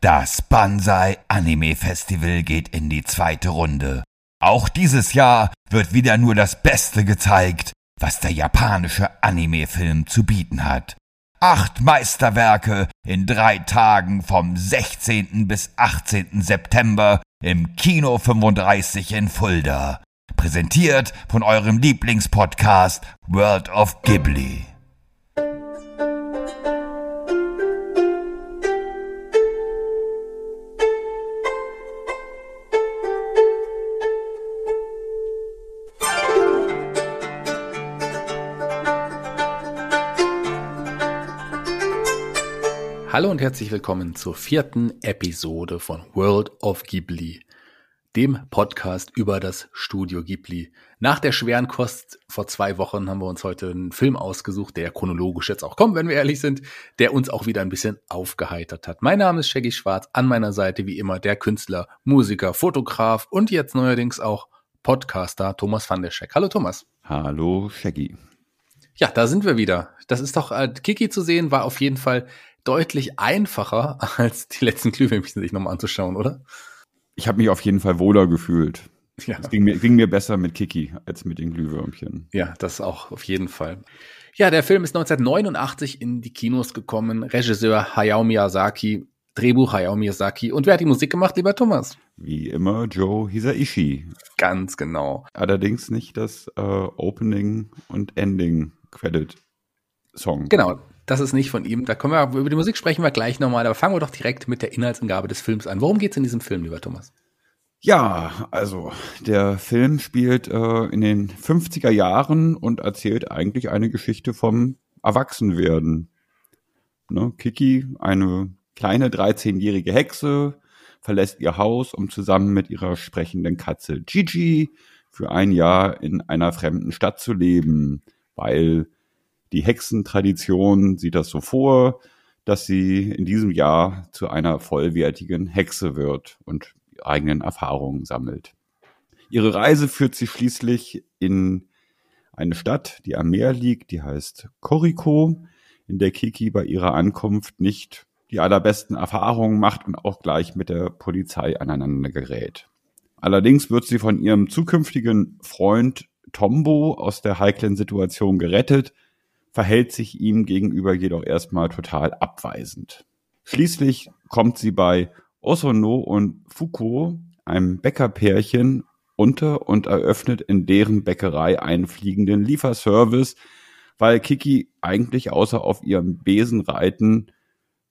Das Banzai Anime Festival geht in die zweite Runde. Auch dieses Jahr wird wieder nur das Beste gezeigt, was der japanische Anime-Film zu bieten hat. Acht Meisterwerke in drei Tagen vom 16. bis 18. September im Kino 35 in Fulda. Präsentiert von eurem Lieblingspodcast World of Ghibli. Hallo und herzlich willkommen zur vierten Episode von World of Ghibli, dem Podcast über das Studio Ghibli. Nach der schweren Kost vor zwei Wochen haben wir uns heute einen Film ausgesucht, der chronologisch jetzt auch kommt, wenn wir ehrlich sind, der uns auch wieder ein bisschen aufgeheitert hat. Mein Name ist Shaggy Schwarz, an meiner Seite wie immer der Künstler, Musiker, Fotograf und jetzt neuerdings auch Podcaster Thomas van der Scheck. Hallo Thomas. Hallo Shaggy. Ja, da sind wir wieder. Das ist doch, äh, Kiki zu sehen war auf jeden Fall deutlich einfacher, als die letzten Glühwürmchen sich nochmal anzuschauen, oder? Ich habe mich auf jeden Fall wohler gefühlt. Ja. Es ging mir, ging mir besser mit Kiki als mit den Glühwürmchen. Ja, das auch auf jeden Fall. Ja, der Film ist 1989 in die Kinos gekommen. Regisseur Hayao Miyazaki, Drehbuch Hayao Miyazaki. Und wer hat die Musik gemacht, lieber Thomas? Wie immer Joe Hisaishi. Ganz genau. Allerdings nicht das äh, Opening und Ending Credit Song. Genau, das ist nicht von ihm. Da können wir, über die Musik sprechen wir gleich nochmal, aber fangen wir doch direkt mit der Inhaltsangabe des Films an. Worum geht es in diesem Film, lieber Thomas? Ja, also der Film spielt äh, in den 50er Jahren und erzählt eigentlich eine Geschichte vom Erwachsenwerden. Ne, Kiki, eine kleine 13-jährige Hexe, verlässt ihr Haus, um zusammen mit ihrer sprechenden Katze Gigi für ein Jahr in einer fremden Stadt zu leben, weil die Hexentradition sieht das so vor, dass sie in diesem Jahr zu einer vollwertigen Hexe wird und eigenen Erfahrungen sammelt. Ihre Reise führt sie schließlich in eine Stadt, die am Meer liegt, die heißt Koriko, in der Kiki bei ihrer Ankunft nicht die allerbesten Erfahrungen macht und auch gleich mit der Polizei aneinander gerät. Allerdings wird sie von ihrem zukünftigen Freund Tombo aus der heiklen Situation gerettet, verhält sich ihm gegenüber jedoch erstmal total abweisend. Schließlich kommt sie bei Osono und Fuko, einem Bäckerpärchen, unter und eröffnet in deren Bäckerei einen fliegenden Lieferservice, weil Kiki eigentlich außer auf ihrem Besen reiten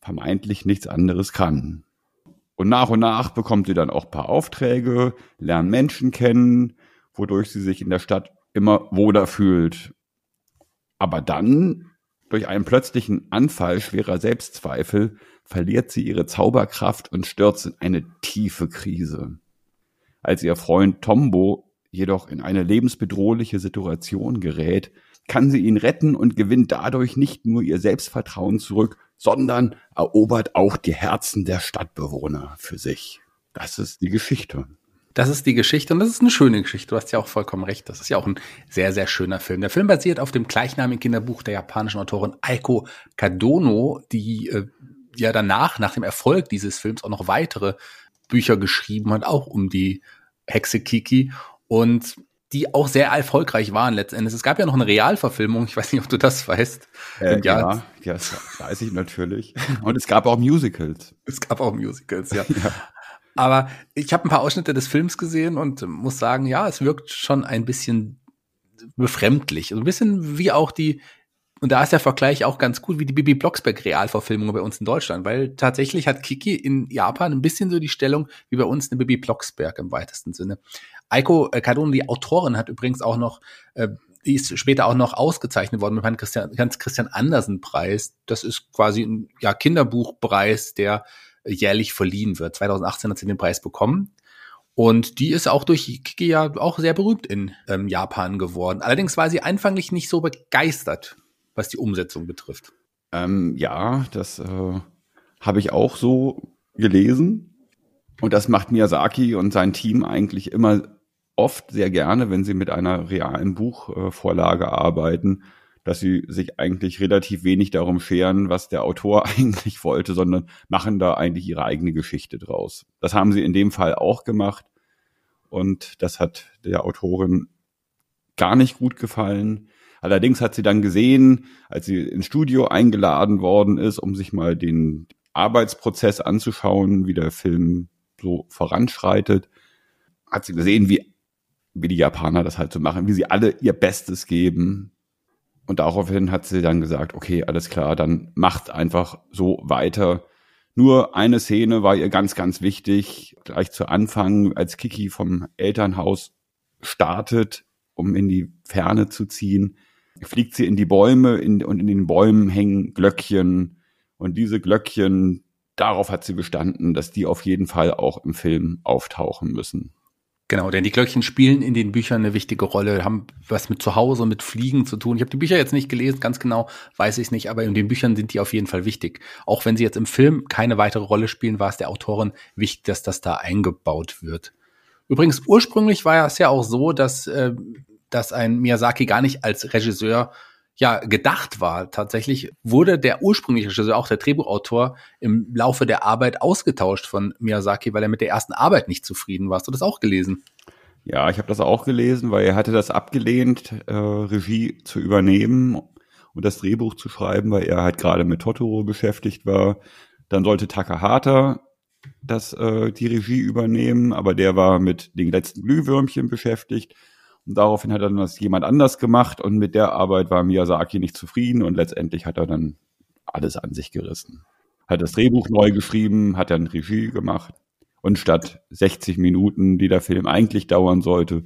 vermeintlich nichts anderes kann. Und nach und nach bekommt sie dann auch paar Aufträge, lernt Menschen kennen, wodurch sie sich in der Stadt immer wohler fühlt. Aber dann, durch einen plötzlichen Anfall schwerer Selbstzweifel, verliert sie ihre Zauberkraft und stürzt in eine tiefe Krise. Als ihr Freund Tombo jedoch in eine lebensbedrohliche Situation gerät, kann sie ihn retten und gewinnt dadurch nicht nur ihr Selbstvertrauen zurück, sondern erobert auch die Herzen der Stadtbewohner für sich. Das ist die Geschichte. Das ist die Geschichte und das ist eine schöne Geschichte. Du hast ja auch vollkommen recht. Das ist ja auch ein sehr, sehr schöner Film. Der Film basiert auf dem gleichnamigen Kinderbuch der japanischen Autorin Aiko Kadono, die äh, ja danach, nach dem Erfolg dieses Films, auch noch weitere Bücher geschrieben hat, auch um die Hexe Kiki und die auch sehr erfolgreich waren letztendlich. Es gab ja noch eine Realverfilmung, ich weiß nicht, ob du das weißt. Äh, ja, ja, das weiß ich natürlich. Und es gab auch Musicals. Es gab auch Musicals, ja. ja. Aber ich habe ein paar Ausschnitte des Films gesehen und muss sagen, ja, es wirkt schon ein bisschen befremdlich. Also ein bisschen wie auch die, und da ist der Vergleich auch ganz gut, wie die Bibi Blocksberg Realverfilmung bei uns in Deutschland, weil tatsächlich hat Kiki in Japan ein bisschen so die Stellung wie bei uns eine Bibi Blocksberg im weitesten Sinne. Aiko äh, die Autorin, hat übrigens auch noch, äh, die ist später auch noch ausgezeichnet worden mit dem Christian, Hans Christian Andersen Preis. Das ist quasi ein ja, Kinderbuchpreis, der jährlich verliehen wird. 2018 hat sie den Preis bekommen. Und die ist auch durch Kiki ja auch sehr berühmt in ähm, Japan geworden. Allerdings war sie anfanglich nicht so begeistert, was die Umsetzung betrifft. Ähm, ja, das äh, habe ich auch so gelesen. Und das macht Miyazaki und sein Team eigentlich immer oft sehr gerne, wenn sie mit einer realen Buchvorlage arbeiten, dass sie sich eigentlich relativ wenig darum scheren, was der Autor eigentlich wollte, sondern machen da eigentlich ihre eigene Geschichte draus. Das haben sie in dem Fall auch gemacht und das hat der Autorin gar nicht gut gefallen. Allerdings hat sie dann gesehen, als sie ins Studio eingeladen worden ist, um sich mal den Arbeitsprozess anzuschauen, wie der Film so voranschreitet, hat sie gesehen, wie, wie die Japaner das halt so machen, wie sie alle ihr Bestes geben. Und daraufhin hat sie dann gesagt, okay, alles klar, dann macht einfach so weiter. Nur eine Szene war ihr ganz, ganz wichtig. Gleich zu Anfang, als Kiki vom Elternhaus startet, um in die Ferne zu ziehen, fliegt sie in die Bäume in, und in den Bäumen hängen Glöckchen. Und diese Glöckchen, darauf hat sie bestanden, dass die auf jeden Fall auch im Film auftauchen müssen. Genau, denn die Glöckchen spielen in den Büchern eine wichtige Rolle, haben was mit Zuhause, mit Fliegen zu tun. Ich habe die Bücher jetzt nicht gelesen, ganz genau weiß ich nicht, aber in den Büchern sind die auf jeden Fall wichtig. Auch wenn sie jetzt im Film keine weitere Rolle spielen, war es der Autorin wichtig, dass das da eingebaut wird. Übrigens, ursprünglich war es ja auch so, dass, äh, dass ein Miyazaki gar nicht als Regisseur ja gedacht war. Tatsächlich wurde der ursprüngliche Regisseur, auch der Drehbuchautor, im Laufe der Arbeit ausgetauscht von Miyazaki, weil er mit der ersten Arbeit nicht zufrieden war. Hast du das auch gelesen? Ja, ich habe das auch gelesen, weil er hatte das abgelehnt, äh, Regie zu übernehmen und das Drehbuch zu schreiben, weil er halt gerade mit Totoro beschäftigt war. Dann sollte Takahata das äh, die Regie übernehmen, aber der war mit den letzten Glühwürmchen beschäftigt. Und daraufhin hat dann das jemand anders gemacht und mit der Arbeit war Miyazaki nicht zufrieden und letztendlich hat er dann alles an sich gerissen. Hat das Drehbuch neu geschrieben, hat dann Regie gemacht und statt 60 Minuten, die der Film eigentlich dauern sollte,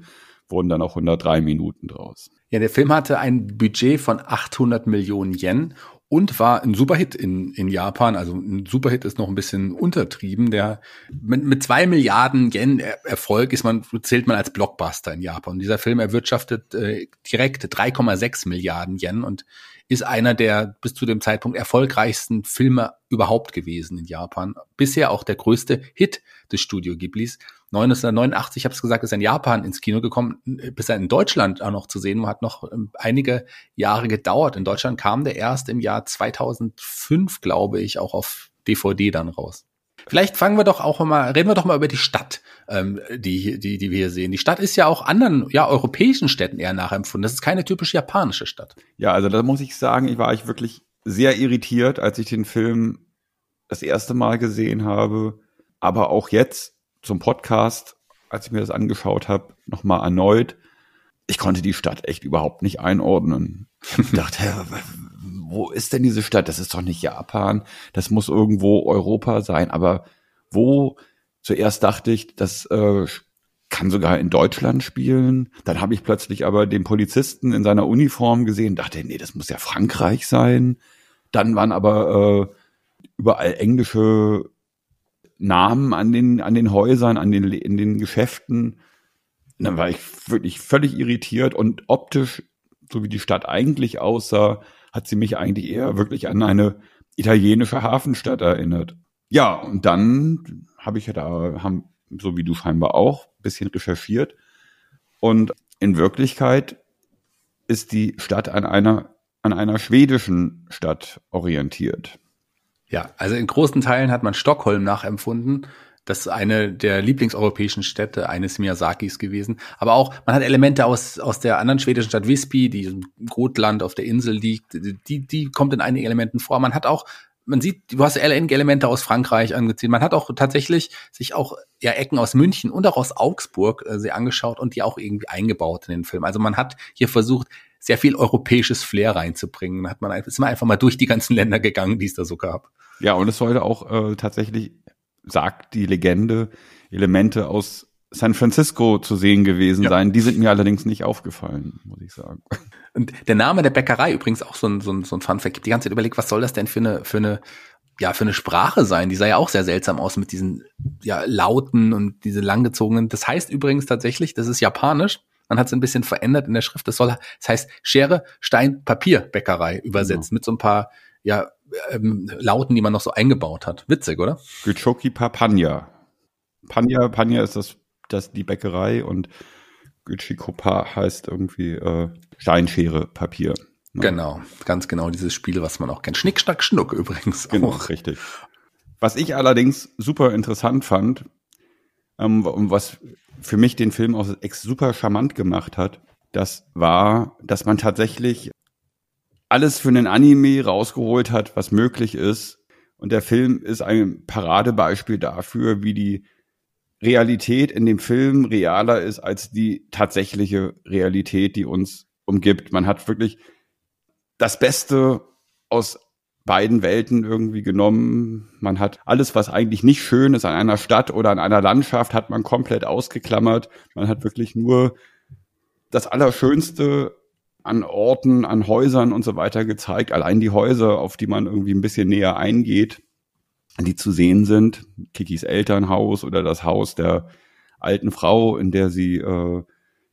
wurden dann auch 103 Minuten draus. Ja, der Film hatte ein Budget von 800 Millionen Yen und war ein Superhit in, in Japan. Also ein Superhit ist noch ein bisschen untertrieben. Der mit, mit zwei Milliarden Yen Erfolg ist man zählt man als Blockbuster in Japan. Und dieser Film erwirtschaftet äh, direkt 3,6 Milliarden Yen und ist einer der bis zu dem Zeitpunkt erfolgreichsten Filme überhaupt gewesen in Japan. Bisher auch der größte Hit des Studio Ghiblis. 1989, ich habe es gesagt, ist er in Japan ins Kino gekommen, bis er in Deutschland auch noch zu sehen war, hat noch ähm, einige Jahre gedauert. In Deutschland kam der erst im Jahr 2005, glaube ich, auch auf DVD dann raus. Vielleicht fangen wir doch auch mal, reden wir doch mal über die Stadt, ähm, die, die, die wir hier sehen. Die Stadt ist ja auch anderen, ja, europäischen Städten eher nachempfunden. Das ist keine typisch japanische Stadt. Ja, also da muss ich sagen, ich war ich wirklich sehr irritiert, als ich den Film das erste Mal gesehen habe. Aber auch jetzt zum Podcast, als ich mir das angeschaut habe, nochmal erneut. Ich konnte die Stadt echt überhaupt nicht einordnen. Ich dachte, wo ist denn diese Stadt? Das ist doch nicht Japan. Das muss irgendwo Europa sein. Aber wo? Zuerst dachte ich, das äh, kann sogar in Deutschland spielen. Dann habe ich plötzlich aber den Polizisten in seiner Uniform gesehen, dachte, nee, das muss ja Frankreich sein. Dann waren aber äh, überall englische Namen an den, an den Häusern, an den, in den Geschäften. Und dann war ich wirklich völlig irritiert und optisch, so wie die Stadt eigentlich aussah, hat sie mich eigentlich eher wirklich an eine italienische Hafenstadt erinnert. Ja, und dann habe ich ja da, haben, so wie du scheinbar auch, ein bisschen recherchiert. Und in Wirklichkeit ist die Stadt an einer, an einer schwedischen Stadt orientiert. Ja, also in großen Teilen hat man Stockholm nachempfunden. Das ist eine der Lieblingseuropäischen Städte eines Miyazakis gewesen. Aber auch, man hat Elemente aus, aus der anderen schwedischen Stadt Visby, die im Gotland auf der Insel liegt, die, die kommt in einigen Elementen vor. Man hat auch, man sieht, du hast einige Elemente aus Frankreich angezogen. Man hat auch tatsächlich sich auch ja Ecken aus München und auch aus Augsburg äh, sie angeschaut und die auch irgendwie eingebaut in den Film. Also man hat hier versucht, sehr viel europäisches Flair reinzubringen. Hat man ist man einfach mal durch die ganzen Länder gegangen, die es da so gab. Ja, und es sollte auch äh, tatsächlich, sagt die Legende, Elemente aus San Francisco zu sehen gewesen ja. sein. Die sind mir allerdings nicht aufgefallen, muss ich sagen. Und der Name der Bäckerei übrigens auch so ein, so ein, so ein Fun Fact. Ich habe die ganze Zeit überlegt, was soll das denn für eine, für eine, ja, für eine Sprache sein? Die sah ja auch sehr seltsam aus mit diesen, ja, Lauten und diese langgezogenen. Das heißt übrigens tatsächlich, das ist japanisch. Man hat es ein bisschen verändert in der Schrift. Das soll, das heißt Schere, Stein, Papier Bäckerei übersetzt genau. mit so ein paar, ja, ähm, Lauten, die man noch so eingebaut hat. Witzig, oder? Güchoki Papanya. Panya, Panya ist das, das die Bäckerei und Güchikopa heißt irgendwie äh, Steinschere Papier. Ne? Genau, ganz genau dieses Spiel, was man auch kennt. Schnick, Schnack, Schnuck übrigens. Genau, auch. richtig. Was ich allerdings super interessant fand, ähm, und was für mich den Film auch super charmant gemacht hat, das war, dass man tatsächlich alles für einen Anime rausgeholt hat, was möglich ist. Und der Film ist ein Paradebeispiel dafür, wie die Realität in dem Film realer ist als die tatsächliche Realität, die uns umgibt. Man hat wirklich das Beste aus beiden Welten irgendwie genommen. Man hat alles, was eigentlich nicht schön ist an einer Stadt oder an einer Landschaft, hat man komplett ausgeklammert. Man hat wirklich nur das Allerschönste an Orten, an Häusern und so weiter gezeigt. Allein die Häuser, auf die man irgendwie ein bisschen näher eingeht, die zu sehen sind. Kikis Elternhaus oder das Haus der alten Frau, in der sie äh,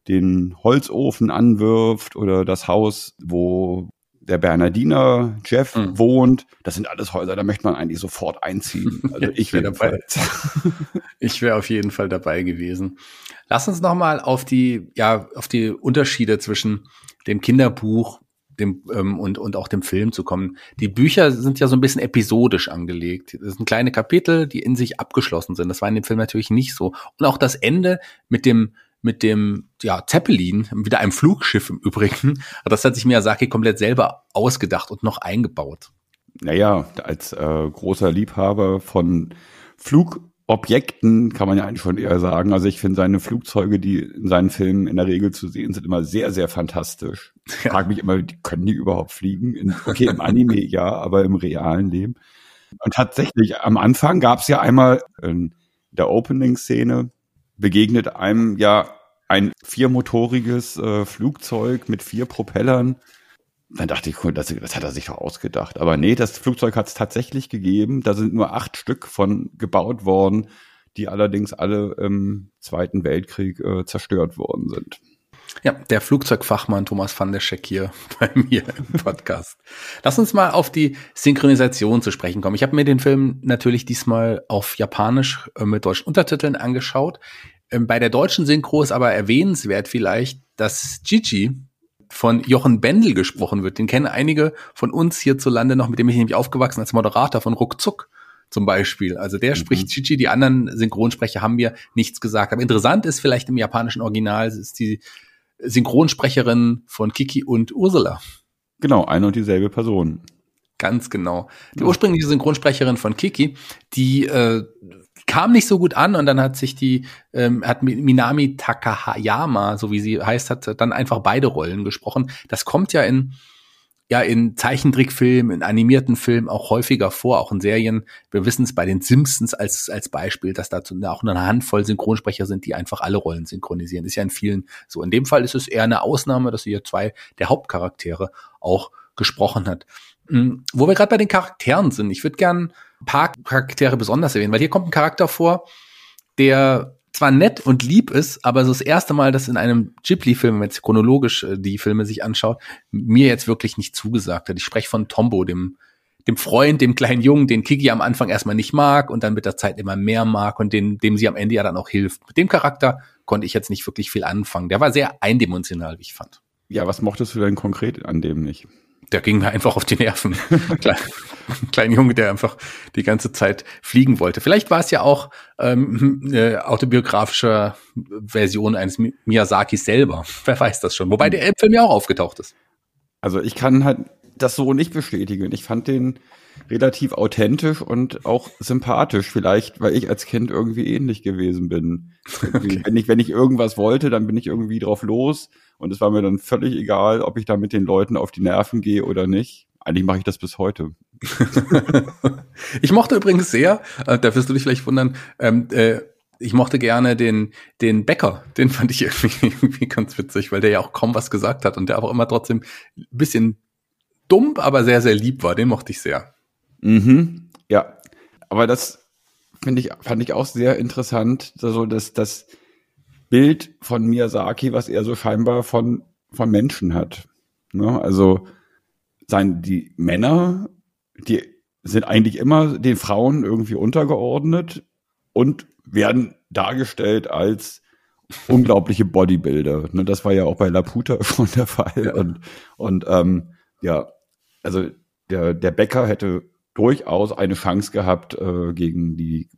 den Holzofen anwirft oder das Haus, wo der Bernardiner Jeff mhm. wohnt. Das sind alles Häuser, da möchte man eigentlich sofort einziehen. Also ich wäre dabei. ich wäre auf jeden Fall dabei gewesen. Lass uns noch mal auf die ja auf die Unterschiede zwischen dem Kinderbuch dem, ähm, und, und auch dem Film zu kommen. Die Bücher sind ja so ein bisschen episodisch angelegt. Das sind kleine Kapitel, die in sich abgeschlossen sind. Das war in dem Film natürlich nicht so. Und auch das Ende mit dem, mit dem ja, Zeppelin, wieder einem Flugschiff im Übrigen, das hat sich Miyazaki komplett selber ausgedacht und noch eingebaut. Naja, als äh, großer Liebhaber von Flug Objekten kann man ja eigentlich schon eher sagen. Also ich finde seine Flugzeuge, die in seinen Filmen in der Regel zu sehen sind, immer sehr, sehr fantastisch. Ich ja. frage mich immer, können die überhaupt fliegen? In, okay, im Anime ja, aber im realen Leben. Und tatsächlich, am Anfang gab es ja einmal in der Opening-Szene, begegnet einem ja ein viermotoriges äh, Flugzeug mit vier Propellern dann dachte ich, das, das hat er sich doch ausgedacht. Aber nee, das Flugzeug hat es tatsächlich gegeben. Da sind nur acht Stück von gebaut worden, die allerdings alle im Zweiten Weltkrieg äh, zerstört worden sind. Ja, der Flugzeugfachmann Thomas van der Scheck hier bei mir im Podcast. Lass uns mal auf die Synchronisation zu sprechen kommen. Ich habe mir den Film natürlich diesmal auf Japanisch äh, mit deutschen Untertiteln angeschaut. Ähm, bei der deutschen Synchro ist aber erwähnenswert vielleicht, dass Gigi, von Jochen Bendel gesprochen wird. Den kennen einige von uns hierzulande noch, mit dem ich nämlich aufgewachsen als Moderator von Ruckzuck zum Beispiel. Also der mhm. spricht Chichi, die anderen Synchronsprecher haben mir nichts gesagt. Aber interessant ist vielleicht im japanischen Original ist die Synchronsprecherin von Kiki und Ursula. Genau, eine und dieselbe Person. Ganz genau. Die ursprüngliche Synchronsprecherin von Kiki, die äh, kam nicht so gut an und dann hat sich die, ähm, hat Minami Takahayama, so wie sie heißt, hat dann einfach beide Rollen gesprochen. Das kommt ja in, ja, in Zeichentrickfilmen, in animierten Filmen auch häufiger vor, auch in Serien. Wir wissen es bei den Simpsons als, als Beispiel, dass da auch eine Handvoll Synchronsprecher sind, die einfach alle Rollen synchronisieren. Ist ja in vielen so. In dem Fall ist es eher eine Ausnahme, dass sie hier zwei der Hauptcharaktere auch gesprochen hat. Hm, wo wir gerade bei den Charakteren sind, ich würde gern ein paar Charaktere besonders erwähnen, weil hier kommt ein Charakter vor, der zwar nett und lieb ist, aber so das erste Mal, dass in einem Ghibli-Film, wenn man chronologisch äh, die Filme sich anschaut, mir jetzt wirklich nicht zugesagt hat. Ich spreche von Tombo, dem, dem Freund, dem kleinen Jungen, den Kiki am Anfang erstmal nicht mag und dann mit der Zeit immer mehr mag und den, dem sie am Ende ja dann auch hilft. Mit dem Charakter konnte ich jetzt nicht wirklich viel anfangen. Der war sehr eindimensional, wie ich fand. Ja, was mochtest du denn konkret an dem nicht? Der ging mir einfach auf die Nerven. Klein, kleiner Junge, der einfach die ganze Zeit fliegen wollte. Vielleicht war es ja auch ähm, eine autobiografische Version eines Miyazakis selber. Wer weiß das schon. Wobei der Film ja auch aufgetaucht ist. Also ich kann halt das so nicht bestätigen. Ich fand den relativ authentisch und auch sympathisch. Vielleicht, weil ich als Kind irgendwie ähnlich gewesen bin. Okay. Wenn ich, wenn ich irgendwas wollte, dann bin ich irgendwie drauf los und es war mir dann völlig egal, ob ich da mit den Leuten auf die Nerven gehe oder nicht. Eigentlich mache ich das bis heute. ich mochte übrigens sehr, äh, da wirst du dich vielleicht wundern, ähm, äh, ich mochte gerne den, den Bäcker. Den fand ich irgendwie, irgendwie ganz witzig, weil der ja auch kaum was gesagt hat und der aber immer trotzdem ein bisschen dumm, aber sehr, sehr lieb war. Den mochte ich sehr. Mhm. Ja. Aber das finde ich, fand ich auch sehr interessant, so dass das Bild von Miyazaki, was er so scheinbar von, von Menschen hat. Ne? Also sein, die Männer, die sind eigentlich immer den Frauen irgendwie untergeordnet und werden dargestellt als unglaubliche Bodybuilder. Ne? Das war ja auch bei Laputa schon der Fall. Ja. Und, und ähm, Ja, also der, der Bäcker hätte durchaus eine Chance gehabt, äh, gegen die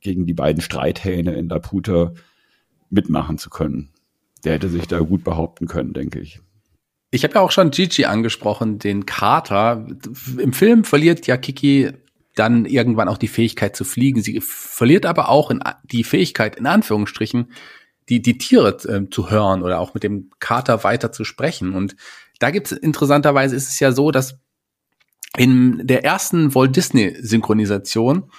gegen die beiden Streithähne in Laputa mitmachen zu können. Der hätte sich da gut behaupten können, denke ich. Ich habe ja auch schon Gigi angesprochen, den Kater. Im Film verliert ja Kiki dann irgendwann auch die Fähigkeit zu fliegen. Sie verliert aber auch in, die Fähigkeit, in Anführungsstrichen, die, die Tiere äh, zu hören oder auch mit dem Kater weiter zu sprechen. Und da gibt es interessanterweise ist es ja so, dass in der ersten Walt Disney Synchronisation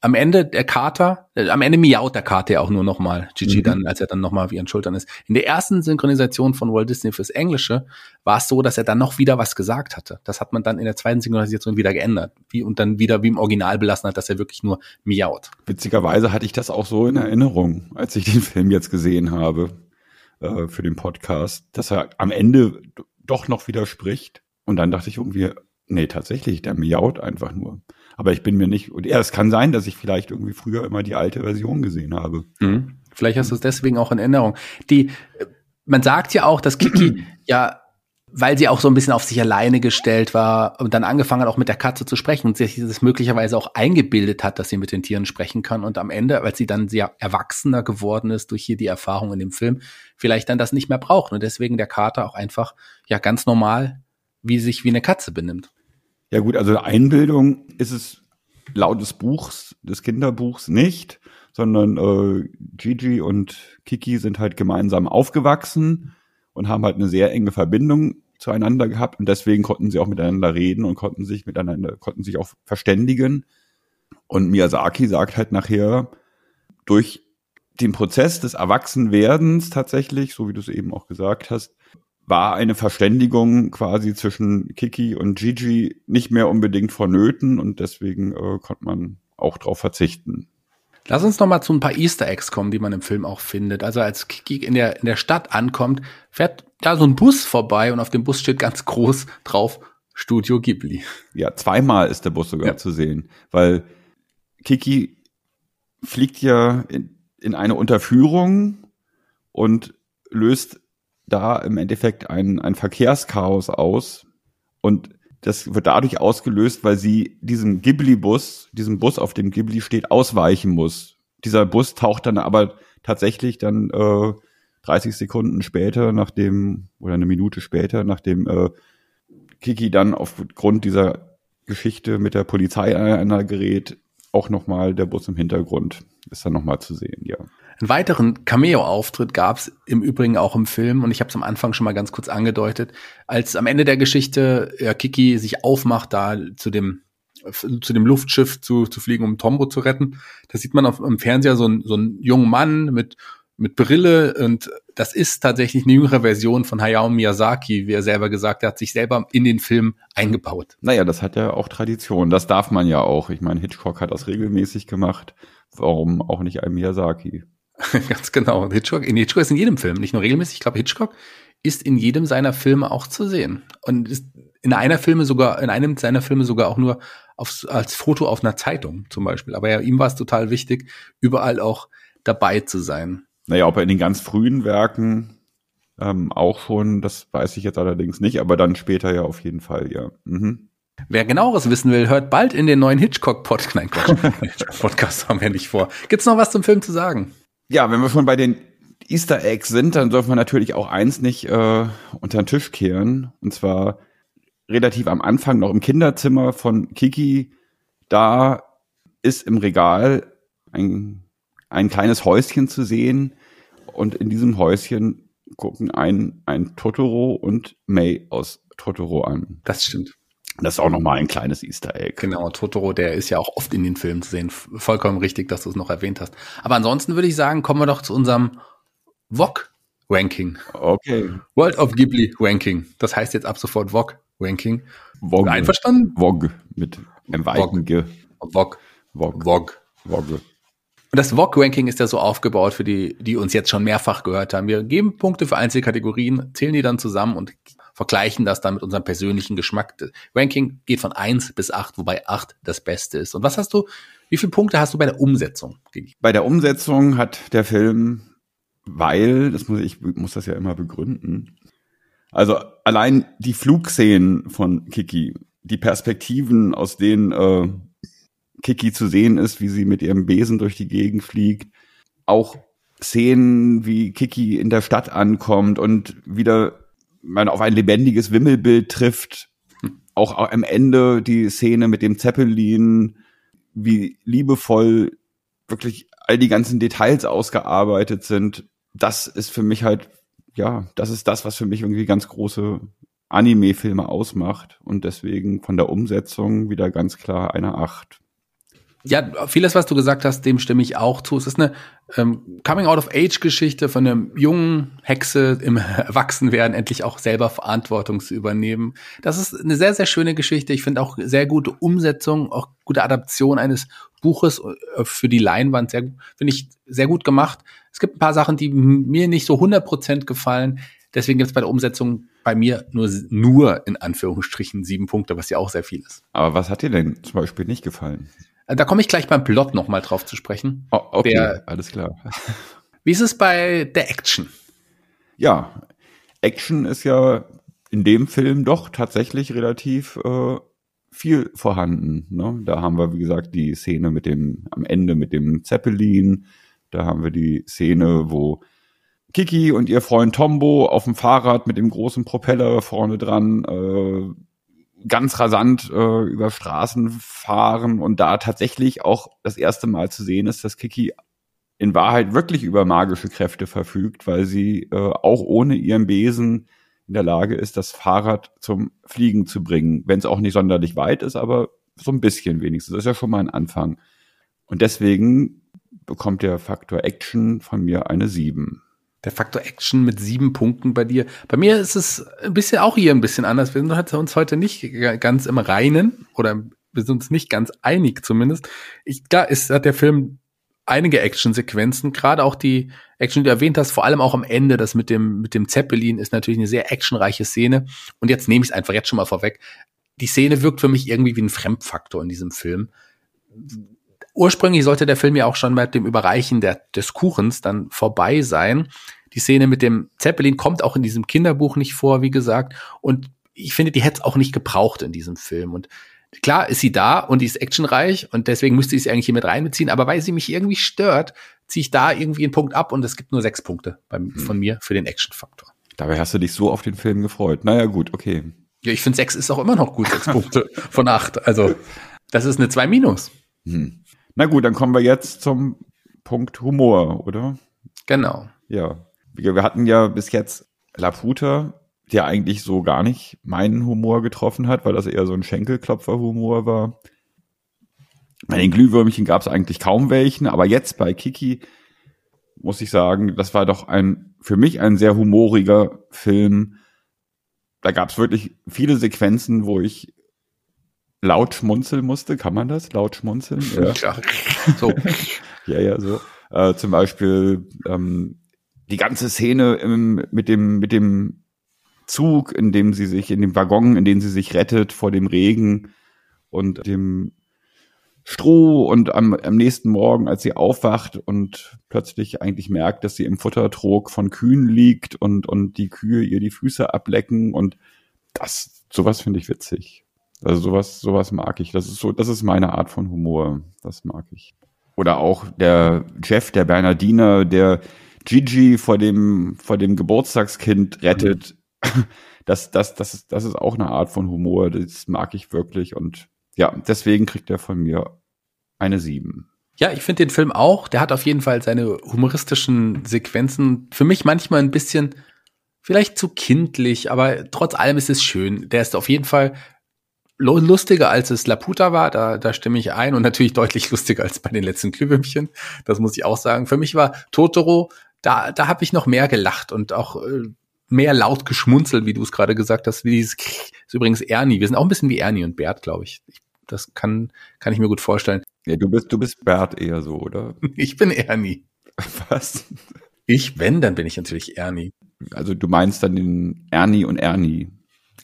am Ende der Kater, äh, am Ende miaut der Kater ja auch nur nochmal, Gigi mhm. dann, als er dann nochmal wie an Schultern ist. In der ersten Synchronisation von Walt Disney fürs Englische war es so, dass er dann noch wieder was gesagt hatte. Das hat man dann in der zweiten Synchronisation wieder geändert. Wie, und dann wieder wie im Original belassen hat, dass er wirklich nur miaut. Witzigerweise hatte ich das auch so in Erinnerung, als ich den Film jetzt gesehen habe, äh, für den Podcast, dass er am Ende doch noch widerspricht. Und dann dachte ich irgendwie, nee, tatsächlich, der miaut einfach nur. Aber ich bin mir nicht, und ja, es kann sein, dass ich vielleicht irgendwie früher immer die alte Version gesehen habe. Mhm. Vielleicht hast du es deswegen auch in Erinnerung. Die, man sagt ja auch, dass Kiki ja, weil sie auch so ein bisschen auf sich alleine gestellt war und dann angefangen hat, auch mit der Katze zu sprechen und sich das möglicherweise auch eingebildet hat, dass sie mit den Tieren sprechen kann und am Ende, als sie dann sehr erwachsener geworden ist durch hier die Erfahrung in dem Film, vielleicht dann das nicht mehr braucht und deswegen der Kater auch einfach ja ganz normal wie sich wie eine Katze benimmt. Ja gut, also Einbildung ist es laut des Buchs, des Kinderbuchs nicht, sondern äh, Gigi und Kiki sind halt gemeinsam aufgewachsen und haben halt eine sehr enge Verbindung zueinander gehabt und deswegen konnten sie auch miteinander reden und konnten sich miteinander, konnten sich auch verständigen. Und Miyazaki sagt halt nachher, durch den Prozess des Erwachsenwerdens tatsächlich, so wie du es eben auch gesagt hast, war eine Verständigung quasi zwischen Kiki und Gigi nicht mehr unbedingt vonnöten und deswegen äh, konnte man auch darauf verzichten. Lass uns noch mal zu ein paar Easter Eggs kommen, die man im Film auch findet. Also als Kiki in der, in der Stadt ankommt, fährt da so ein Bus vorbei und auf dem Bus steht ganz groß drauf Studio Ghibli. Ja, zweimal ist der Bus sogar ja. zu sehen, weil Kiki fliegt ja in, in eine Unterführung und löst da im Endeffekt ein, ein Verkehrschaos aus und das wird dadurch ausgelöst, weil sie diesem Ghibli-Bus, diesem Bus, auf dem Ghibli steht, ausweichen muss. Dieser Bus taucht dann aber tatsächlich dann äh, 30 Sekunden später, nachdem, oder eine Minute später, nachdem äh, Kiki dann aufgrund dieser Geschichte mit der Polizei aneinander gerät, auch nochmal der Bus im Hintergrund ist dann nochmal zu sehen, ja. Einen weiteren Cameo-Auftritt gab es im Übrigen auch im Film und ich habe es am Anfang schon mal ganz kurz angedeutet, als am Ende der Geschichte ja, Kiki sich aufmacht, da zu dem zu dem Luftschiff zu, zu fliegen, um Tombo zu retten. Da sieht man auf dem Fernseher so, ein, so einen jungen Mann mit mit Brille und das ist tatsächlich eine jüngere Version von Hayao Miyazaki, wie er selber gesagt hat, sich selber in den Film eingebaut. Naja, das hat ja auch Tradition. Das darf man ja auch. Ich meine, Hitchcock hat das regelmäßig gemacht. Warum auch nicht ein Miyazaki? Ganz genau. Hitchcock, in Hitchcock ist in jedem Film, nicht nur regelmäßig. Ich glaube, Hitchcock ist in jedem seiner Filme auch zu sehen. Und ist in einer Filme sogar, in einem seiner Filme sogar auch nur aufs, als Foto auf einer Zeitung zum Beispiel. Aber ja, ihm war es total wichtig, überall auch dabei zu sein. Naja, ob er in den ganz frühen Werken ähm, auch schon, das weiß ich jetzt allerdings nicht, aber dann später ja auf jeden Fall, ja. Mhm. Wer genaueres wissen will, hört bald in den neuen Hitchcock-Podcast. Nein, Podcast haben wir nicht vor. Gibt's noch was zum Film zu sagen? Ja, wenn wir schon bei den Easter Eggs sind, dann dürfen wir natürlich auch eins nicht äh, unter den Tisch kehren. Und zwar relativ am Anfang noch im Kinderzimmer von Kiki. Da ist im Regal ein, ein kleines Häuschen zu sehen. Und in diesem Häuschen gucken ein, ein Totoro und May aus Totoro an. Das stimmt. Das ist auch nochmal ein kleines Easter Egg. Genau, Totoro, der ist ja auch oft in den Filmen zu sehen. Vollkommen richtig, dass du es noch erwähnt hast. Aber ansonsten würde ich sagen, kommen wir doch zu unserem VOG Ranking. Okay. World of Ghibli Ranking. Das heißt jetzt ab sofort VOG Ranking. VOG. Einverstanden? VOG mit einem weiten G. VOG. VOG. VOG. VOG. Und das VOG-Ranking ist ja so aufgebaut für die, die uns jetzt schon mehrfach gehört haben. Wir geben Punkte für Einzelkategorien, zählen die dann zusammen und vergleichen das dann mit unserem persönlichen Geschmack. Ranking geht von eins bis acht, wobei acht das Beste ist. Und was hast du, wie viele Punkte hast du bei der Umsetzung gegeben? Bei der Umsetzung hat der Film, weil, das muss ich muss das ja immer begründen, Also allein die Flugszenen von Kiki, die Perspektiven, aus denen äh, Kiki zu sehen ist, wie sie mit ihrem Besen durch die Gegend fliegt, auch Szenen, wie Kiki in der Stadt ankommt und wieder man auf ein lebendiges Wimmelbild trifft. Auch am Ende die Szene mit dem Zeppelin, wie liebevoll wirklich all die ganzen Details ausgearbeitet sind. Das ist für mich halt, ja, das ist das, was für mich irgendwie ganz große Anime-Filme ausmacht und deswegen von der Umsetzung wieder ganz klar eine Acht. Ja, vieles, was du gesagt hast, dem stimme ich auch zu. Es ist eine ähm, Coming-out-of-Age-Geschichte von einer jungen Hexe im Erwachsenwerden endlich auch selber Verantwortung zu übernehmen. Das ist eine sehr, sehr schöne Geschichte. Ich finde auch sehr gute Umsetzung, auch gute Adaption eines Buches äh, für die Leinwand. Sehr, finde ich sehr gut gemacht. Es gibt ein paar Sachen, die mir nicht so 100% gefallen. Deswegen gibt es bei der Umsetzung bei mir nur, nur in Anführungsstrichen sieben Punkte, was ja auch sehr viel ist. Aber was hat dir denn zum Beispiel nicht gefallen? Da komme ich gleich beim Plot nochmal drauf zu sprechen. Oh, okay, der, alles klar. Wie ist es bei der Action? Ja, Action ist ja in dem Film doch tatsächlich relativ äh, viel vorhanden. Ne? Da haben wir, wie gesagt, die Szene mit dem, am Ende mit dem Zeppelin. Da haben wir die Szene, wo Kiki und ihr Freund Tombo auf dem Fahrrad mit dem großen Propeller vorne dran äh, ganz rasant äh, über Straßen fahren und da tatsächlich auch das erste Mal zu sehen ist, dass Kiki in Wahrheit wirklich über magische Kräfte verfügt, weil sie äh, auch ohne ihren Besen in der Lage ist, das Fahrrad zum Fliegen zu bringen. Wenn es auch nicht sonderlich weit ist, aber so ein bisschen wenigstens. Das ist ja schon mal ein Anfang. Und deswegen bekommt der Faktor Action von mir eine 7 der Faktor Action mit sieben Punkten bei dir. Bei mir ist es ein bisschen auch hier ein bisschen anders. Wir sind uns heute nicht ganz im Reinen oder wir sind uns nicht ganz einig zumindest. Ich, klar, ist, hat der Film einige Actionsequenzen, gerade auch die Action, die du erwähnt hast, vor allem auch am Ende, das mit dem, mit dem Zeppelin ist natürlich eine sehr actionreiche Szene. Und jetzt nehme ich es einfach jetzt schon mal vorweg. Die Szene wirkt für mich irgendwie wie ein Fremdfaktor in diesem Film ursprünglich sollte der Film ja auch schon mit dem Überreichen der, des Kuchens dann vorbei sein. Die Szene mit dem Zeppelin kommt auch in diesem Kinderbuch nicht vor, wie gesagt. Und ich finde, die hätte es auch nicht gebraucht in diesem Film. Und klar ist sie da und die ist actionreich und deswegen müsste ich sie eigentlich hier mit reinbeziehen. Aber weil sie mich irgendwie stört, ziehe ich da irgendwie einen Punkt ab und es gibt nur sechs Punkte beim, hm. von mir für den Actionfaktor. Dabei hast du dich so auf den Film gefreut. Naja, gut, okay. Ja, ich finde sechs ist auch immer noch gut, sechs Punkte von acht. Also, das ist eine zwei minus. Hm. Na gut, dann kommen wir jetzt zum Punkt Humor, oder? Genau. Ja. Wir hatten ja bis jetzt Laputa, der eigentlich so gar nicht meinen Humor getroffen hat, weil das eher so ein Schenkelklopfer-Humor war. Bei den Glühwürmchen gab es eigentlich kaum welchen, aber jetzt bei Kiki muss ich sagen, das war doch ein für mich ein sehr humoriger Film. Da gab es wirklich viele Sequenzen, wo ich laut schmunzeln musste. Kann man das? Laut schmunzeln? Ja. ja. So. ja, ja, so. Äh, zum Beispiel ähm, die ganze Szene im, mit dem mit dem Zug, in dem sie sich, in dem Waggon, in dem sie sich rettet vor dem Regen und dem Stroh und am, am nächsten Morgen, als sie aufwacht und plötzlich eigentlich merkt, dass sie im Futtertrog von Kühen liegt und, und die Kühe ihr die Füße ablecken und das, sowas finde ich witzig. Also sowas, sowas mag ich. Das ist so, das ist meine Art von Humor. Das mag ich. Oder auch der Jeff, der Bernardiner, der Gigi vor dem, vor dem Geburtstagskind rettet. Das, das, das ist, das ist auch eine Art von Humor. Das mag ich wirklich. Und ja, deswegen kriegt er von mir eine sieben. Ja, ich finde den Film auch. Der hat auf jeden Fall seine humoristischen Sequenzen. Für mich manchmal ein bisschen vielleicht zu kindlich, aber trotz allem ist es schön. Der ist auf jeden Fall lustiger als es Laputa war, da, da stimme ich ein und natürlich deutlich lustiger als bei den letzten Glühwürmchen. Das muss ich auch sagen. Für mich war Totoro, da, da habe ich noch mehr gelacht und auch äh, mehr laut geschmunzelt, wie du es gerade gesagt hast, wie dieses ist übrigens Ernie. Wir sind auch ein bisschen wie Ernie und Bert, glaube ich. ich. Das kann, kann ich mir gut vorstellen. Ja, du bist, du bist Bert eher so, oder? Ich bin Ernie. Was? Ich, wenn, dann bin ich natürlich Ernie. Also du meinst dann den Ernie und Ernie.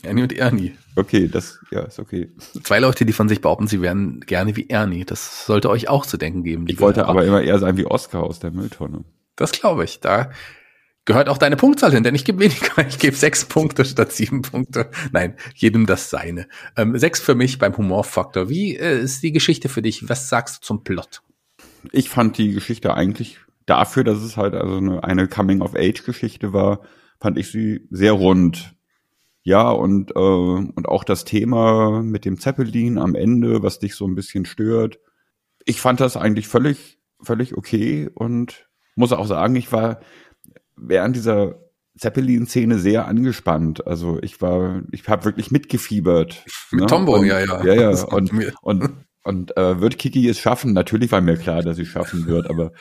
Ernie und Ernie. Okay, das, ja, ist okay. Zwei Leute, die von sich behaupten, sie wären gerne wie Ernie. Das sollte euch auch zu denken geben. Ich wollte aber immer eher sein wie Oscar aus der Mülltonne. Das glaube ich. Da gehört auch deine Punktzahl hin, denn ich gebe weniger. Ich gebe sechs Punkte statt sieben Punkte. Nein, jedem das seine. Ähm, sechs für mich beim Humorfaktor. Wie äh, ist die Geschichte für dich? Was sagst du zum Plot? Ich fand die Geschichte eigentlich dafür, dass es halt also eine, eine Coming-of-Age-Geschichte war, fand ich sie sehr rund. Ja, und, äh, und auch das Thema mit dem Zeppelin am Ende, was dich so ein bisschen stört. Ich fand das eigentlich völlig, völlig okay und muss auch sagen, ich war während dieser Zeppelin-Szene sehr angespannt. Also ich war, ich habe wirklich mitgefiebert. Mit ne? Tombo, und, ja, ja. Ja, ja. Und, und, und äh, wird Kiki es schaffen? Natürlich war mir klar, dass sie schaffen wird, aber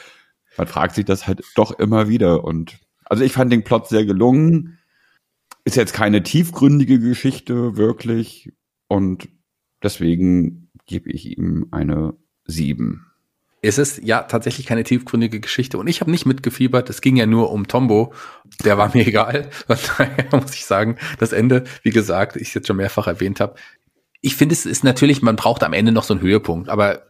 man fragt sich das halt doch immer wieder. Und also ich fand den Plot sehr gelungen. Ist jetzt keine tiefgründige Geschichte, wirklich. Und deswegen gebe ich ihm eine sieben. Es ist ja tatsächlich keine tiefgründige Geschichte und ich habe nicht mitgefiebert. Es ging ja nur um Tombo. Der war mir egal. Von daher muss ich sagen, das Ende, wie gesagt, ich es jetzt schon mehrfach erwähnt habe. Ich finde, es ist natürlich, man braucht am Ende noch so einen Höhepunkt, aber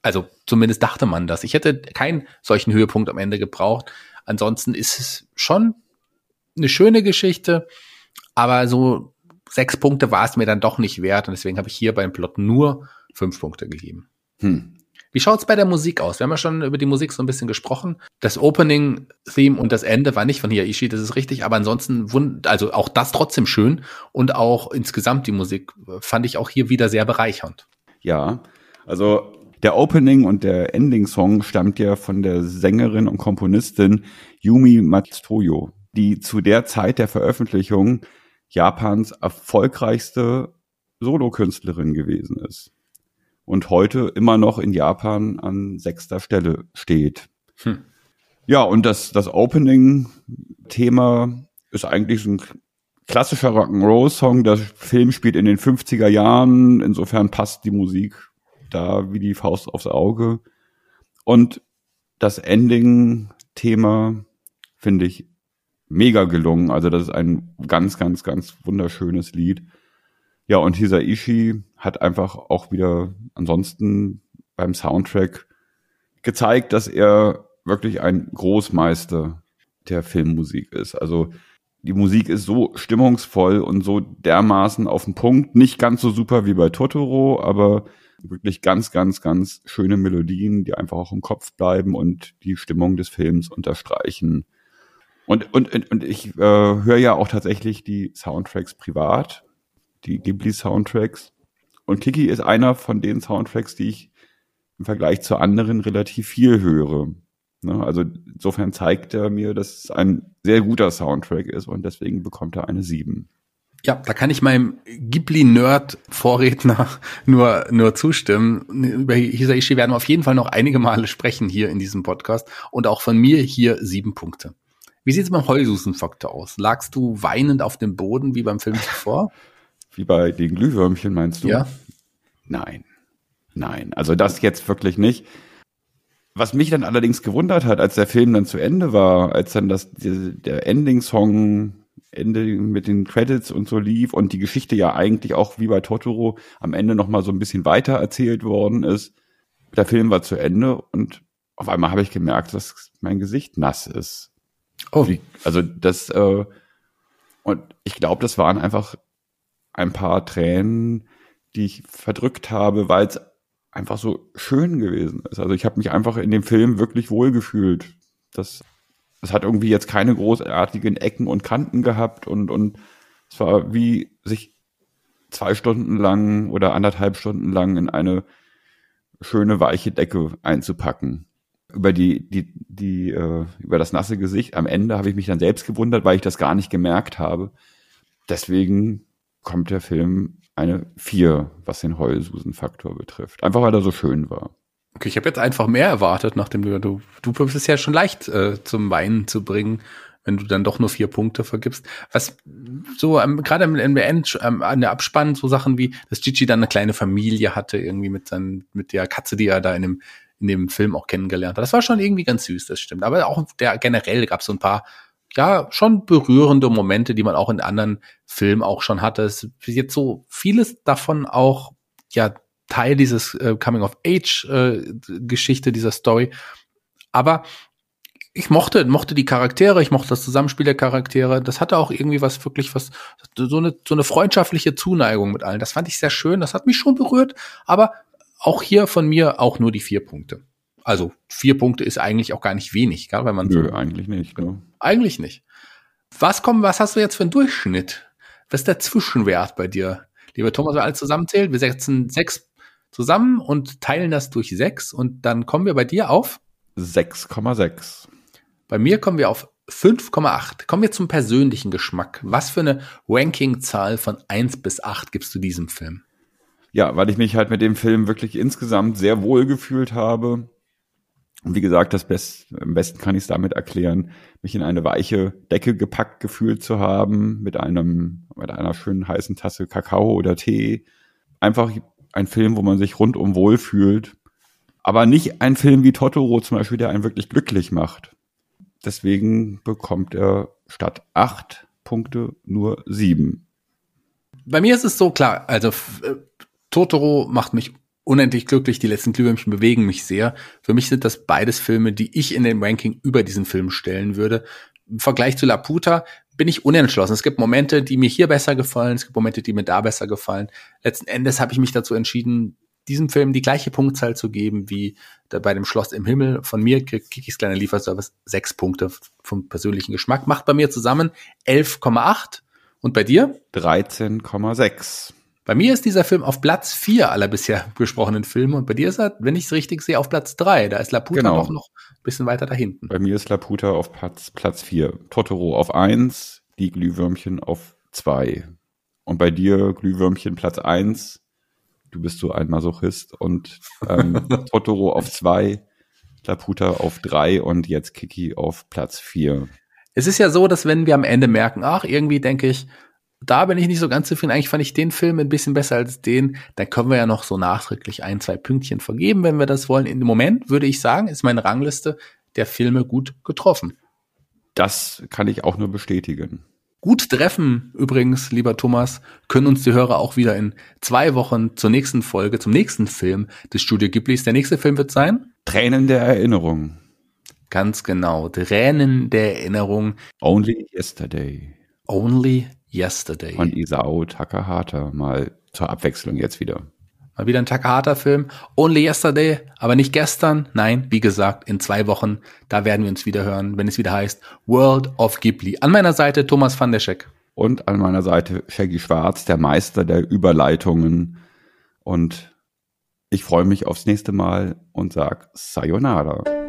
also zumindest dachte man das. Ich hätte keinen solchen Höhepunkt am Ende gebraucht. Ansonsten ist es schon eine schöne Geschichte, aber so sechs Punkte war es mir dann doch nicht wert und deswegen habe ich hier beim Plot nur fünf Punkte gegeben. Hm. Wie schaut's bei der Musik aus? Wir haben ja schon über die Musik so ein bisschen gesprochen. Das Opening-Theme und das Ende war nicht von Hiaishi, das ist richtig, aber ansonsten, also auch das trotzdem schön und auch insgesamt die Musik fand ich auch hier wieder sehr bereichernd. Ja, also der Opening und der Ending-Song stammt ja von der Sängerin und Komponistin Yumi Matsuyo, die zu der Zeit der Veröffentlichung Japans erfolgreichste Solokünstlerin gewesen ist und heute immer noch in Japan an sechster Stelle steht. Hm. Ja, und das, das Opening-Thema ist eigentlich ein klassischer Rock'n'Roll-Song. Der Film spielt in den 50er Jahren. Insofern passt die Musik da wie die Faust aufs Auge. Und das Ending-Thema finde ich mega gelungen. Also das ist ein ganz, ganz, ganz wunderschönes Lied. Ja, und Hisaishi hat einfach auch wieder ansonsten beim Soundtrack gezeigt, dass er wirklich ein Großmeister der Filmmusik ist. Also die Musik ist so stimmungsvoll und so dermaßen auf den Punkt. Nicht ganz so super wie bei Totoro, aber wirklich ganz, ganz, ganz schöne Melodien, die einfach auch im Kopf bleiben und die Stimmung des Films unterstreichen. Und, und, und ich äh, höre ja auch tatsächlich die Soundtracks privat die Ghibli-Soundtracks. Und Kiki ist einer von den Soundtracks, die ich im Vergleich zu anderen relativ viel höre. Ne? Also insofern zeigt er mir, dass es ein sehr guter Soundtrack ist und deswegen bekommt er eine 7. Ja, da kann ich meinem Ghibli-Nerd-Vorredner nur, nur zustimmen. Über Hisaishi werden wir auf jeden Fall noch einige Male sprechen hier in diesem Podcast und auch von mir hier sieben Punkte. Wie sieht es beim Heulsusen-Faktor aus? Lagst du weinend auf dem Boden wie beim Film zuvor? Wie bei den Glühwürmchen, meinst du? Ja. Nein. Nein. Also das jetzt wirklich nicht. Was mich dann allerdings gewundert hat, als der Film dann zu Ende war, als dann das, der Ending-Song Ende mit den Credits und so lief und die Geschichte ja eigentlich auch wie bei Totoro am Ende nochmal so ein bisschen weiter erzählt worden ist. Der Film war zu Ende und auf einmal habe ich gemerkt, dass mein Gesicht nass ist. Oh. Wie, also das, äh, und ich glaube, das waren einfach ein paar Tränen, die ich verdrückt habe, weil es einfach so schön gewesen ist. Also ich habe mich einfach in dem Film wirklich wohlgefühlt. Das, das hat irgendwie jetzt keine großartigen Ecken und Kanten gehabt und, und es war wie sich zwei Stunden lang oder anderthalb Stunden lang in eine schöne weiche Decke einzupacken. Über die, die, die, äh, über das nasse Gesicht am Ende habe ich mich dann selbst gewundert, weil ich das gar nicht gemerkt habe. Deswegen kommt der Film eine 4, was den Heulsusen-Faktor betrifft. Einfach weil er so schön war. Okay, ich habe jetzt einfach mehr erwartet, nachdem du, du, du bist es ja schon leicht äh, zum Weinen zu bringen, wenn du dann doch nur vier Punkte vergibst. Was so ähm, gerade im, im End, ähm, an der Abspann so Sachen wie, dass Gigi dann eine kleine Familie hatte, irgendwie mit seinen, mit der Katze, die er da in dem, in dem Film auch kennengelernt hat. Das war schon irgendwie ganz süß, das stimmt. Aber auch der generell gab es so ein paar ja, schon berührende Momente, die man auch in anderen Filmen auch schon hatte. Es ist jetzt so vieles davon auch, ja, Teil dieses äh, Coming of Age äh, Geschichte, dieser Story. Aber ich mochte, mochte die Charaktere, ich mochte das Zusammenspiel der Charaktere. Das hatte auch irgendwie was wirklich was, so eine, so eine freundschaftliche Zuneigung mit allen. Das fand ich sehr schön. Das hat mich schon berührt. Aber auch hier von mir auch nur die vier Punkte. Also vier Punkte ist eigentlich auch gar nicht wenig, gell, wenn man Nö, so, eigentlich nicht. Ne? Eigentlich nicht. Was kommt, was hast du jetzt für einen Durchschnitt? Was ist der Zwischenwert bei dir? Lieber Thomas, wir alle zusammenzählt, wir setzen sechs zusammen und teilen das durch sechs und dann kommen wir bei dir auf 6,6. Bei mir kommen wir auf 5,8. Kommen wir zum persönlichen Geschmack. Was für eine Ranking-Zahl von 1 bis 8 gibst du diesem Film? Ja, weil ich mich halt mit dem Film wirklich insgesamt sehr wohl gefühlt habe. Und wie gesagt, das Best, am besten kann ich es damit erklären, mich in eine weiche Decke gepackt gefühlt zu haben, mit einem, mit einer schönen heißen Tasse Kakao oder Tee. Einfach ein Film, wo man sich rundum wohl fühlt. Aber nicht ein Film wie Totoro zum Beispiel, der einen wirklich glücklich macht. Deswegen bekommt er statt acht Punkte nur sieben. Bei mir ist es so klar, also äh, Totoro macht mich unendlich glücklich, die letzten Glühwürmchen bewegen mich sehr. Für mich sind das beides Filme, die ich in den Ranking über diesen Film stellen würde. Im Vergleich zu Laputa bin ich unentschlossen. Es gibt Momente, die mir hier besser gefallen, es gibt Momente, die mir da besser gefallen. Letzten Endes habe ich mich dazu entschieden, diesem Film die gleiche Punktzahl zu geben wie bei dem Schloss im Himmel. Von mir kriegt Kikis kleiner Lieferservice sechs Punkte vom persönlichen Geschmack. Macht bei mir zusammen 11,8. Und bei dir? 13,6. Bei mir ist dieser Film auf Platz 4 aller bisher besprochenen Filme und bei dir ist er, wenn ich es richtig sehe, auf Platz 3. Da ist Laputa genau. noch, noch ein bisschen weiter da hinten. Bei mir ist Laputa auf Platz, Platz 4. Totoro auf 1, die Glühwürmchen auf 2. Und bei dir Glühwürmchen Platz 1, du bist so ein Masochist und ähm, Totoro auf 2, Laputa auf 3 und jetzt Kiki auf Platz 4. Es ist ja so, dass wenn wir am Ende merken, ach, irgendwie denke ich, da bin ich nicht so ganz zufrieden. Eigentlich fand ich den Film ein bisschen besser als den. Da können wir ja noch so nachträglich ein, zwei Pünktchen vergeben, wenn wir das wollen. In dem Moment würde ich sagen, ist meine Rangliste der Filme gut getroffen. Das kann ich auch nur bestätigen. Gut treffen übrigens, lieber Thomas, können uns die Hörer auch wieder in zwei Wochen zur nächsten Folge, zum nächsten Film des Studio Ghiblis. Der nächste Film wird sein? Tränen der Erinnerung. Ganz genau. Tränen der Erinnerung. Only Yesterday. Only Yesterday. Von Isao Takahata, mal zur Abwechslung jetzt wieder. Mal wieder ein Takahata-Film. Only Yesterday, aber nicht gestern. Nein, wie gesagt, in zwei Wochen, da werden wir uns wieder hören, wenn es wieder heißt World of Ghibli. An meiner Seite Thomas van der Scheck. Und an meiner Seite Shaggy Schwarz, der Meister der Überleitungen. Und ich freue mich aufs nächste Mal und sag Sayonara.